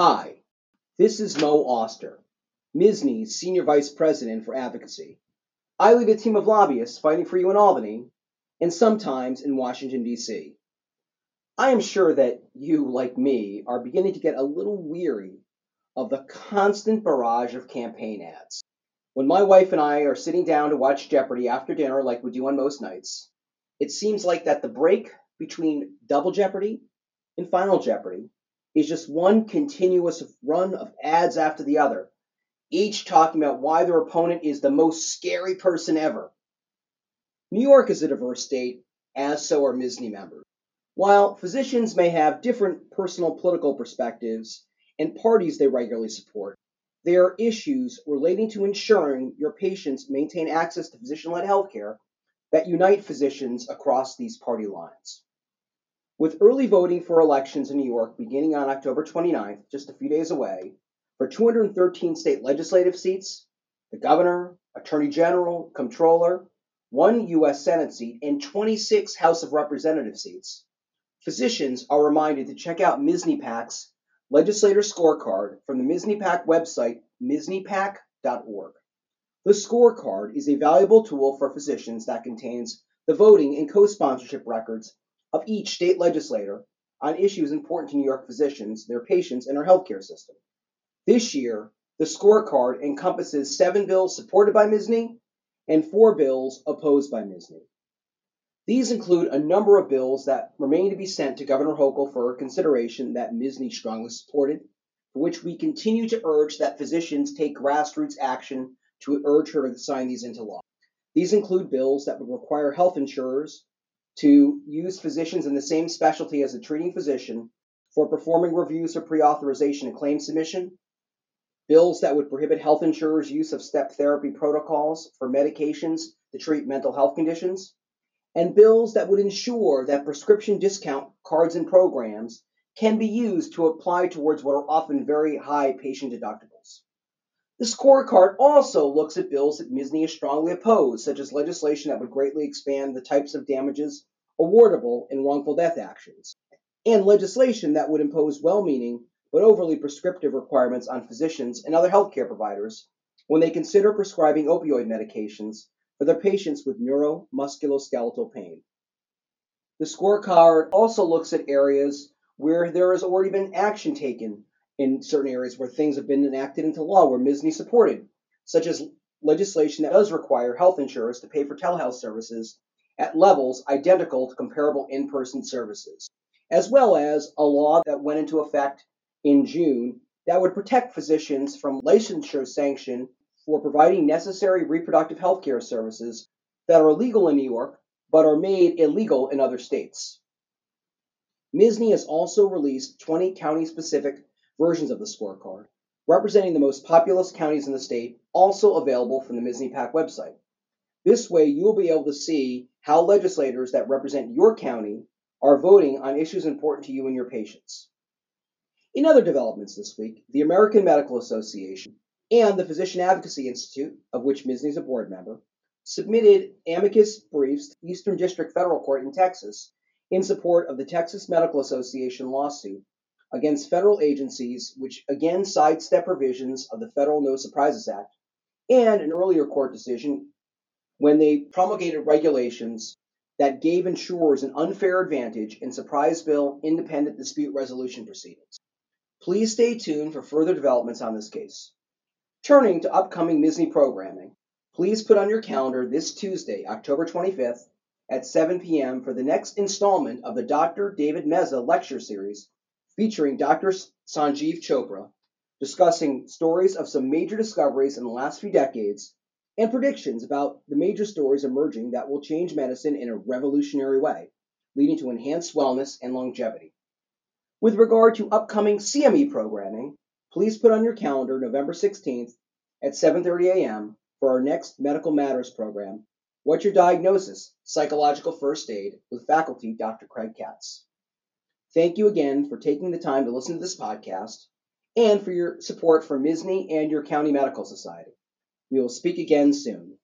Hi, this is Moe Auster, MSSNY's Senior Vice President for Advocacy. I lead a team of lobbyists fighting for you in Albany and sometimes in Washington, D.C. I am sure that you, like me, are beginning to get a little weary of the constant barrage of campaign ads. When my wife and I are sitting down to watch Jeopardy after dinner, like we do on most nights, it seems like that the break between Double Jeopardy and Final Jeopardy is just one continuous run of ads after the other, each talking about why their opponent is the most scary person ever. New York is a diverse state, as so are MSSNY members. While physicians may have different personal political perspectives and parties they regularly support, there are issues relating to ensuring your patients maintain access to physician led healthcare that unite physicians across these party lines. With early voting for elections in New York beginning on October 29th, just a few days away, for 213 state legislative seats, the governor, attorney general, comptroller, one U.S. Senate seat, and 26 House of Representative seats, physicians are reminded to check out MSSNY PAC's legislator scorecard from the MSSNY PAC website, mssnypac.org. The scorecard is a valuable tool for physicians that contains the voting and co sponsorship records of each state legislator on issues important to New York physicians, their patients, and our healthcare system. This year, the scorecard encompasses seven bills supported by MSSNY and four bills opposed by MSSNY. These include a number of bills that remain to be sent to Governor Hochul for consideration that MSSNY strongly supported, for which we continue to urge that physicians take grassroots action to urge her to sign these into law. These include bills that would require health insurers to use physicians in the same specialty as a treating physician for performing reviews of pre authorization and claim submission, bills that would prohibit health insurers' use of step therapy protocols for medications to treat mental health conditions and bills that would ensure that prescription discount cards and programs can be used to apply towards what are often very high patient deductibles. The scorecard also looks at bills that MSSNY is strongly opposed, such as legislation that would greatly expand the types of damages awardable in wrongful death actions, and legislation that would impose well meaning but overly prescriptive requirements on physicians and other healthcare providers when they consider prescribing opioid medications for their patients with neuromusculoskeletal pain. The scorecard also looks at areas where there has already been action taken in certain areas where things have been enacted into law where MSSNY supported, such as legislation that does require health insurers to pay for telehealth services at levels identical to comparable in person services, as well as a law that went into effect in June that would protect physicians from licensure sanction for providing necessary reproductive health care services that are legal in New York but are made illegal in other states. MSSNY has also released 20 county specific versions of the scorecard, representing the most populous counties in the state, also available from the MSSNY PAC website. This way, you will be able to see how legislators that represent your county are voting on issues important to you and your patients. In other developments this week, the American Medical Association and the Physician Advocacy Institute, of which MSSNY is a board member, submitted amicus briefs to Eastern District Federal Court in Texas in support of the Texas Medical Association lawsuit against federal agencies which again sidestep provisions of the Federal No Surprises Act and an earlier court decision when they promulgated regulations that gave insurers an unfair advantage in surprise bill independent dispute resolution proceedings. Please stay tuned for further developments on this case. Turning to upcoming MSSNY programming, please put on your calendar this Tuesday, October 25th at 7 p.m. for the next installment of the Dr. David Meza lecture series featuring Dr. Sanjiv Chopra discussing stories of some major discoveries in the last few decades and predictions about the major stories emerging that will change medicine in a revolutionary way, leading to enhanced wellness and longevity. With regard to upcoming CME programming, please put on your calendar November 16th at 7:30 a.m. for our next Medical Matters program, What's Your Diagnosis? Psychological First Aid with faculty Dr. Craig Katz. Thank you again for taking the time to listen to this podcast and for your support for MSSNY and your county medical society. We will speak again soon.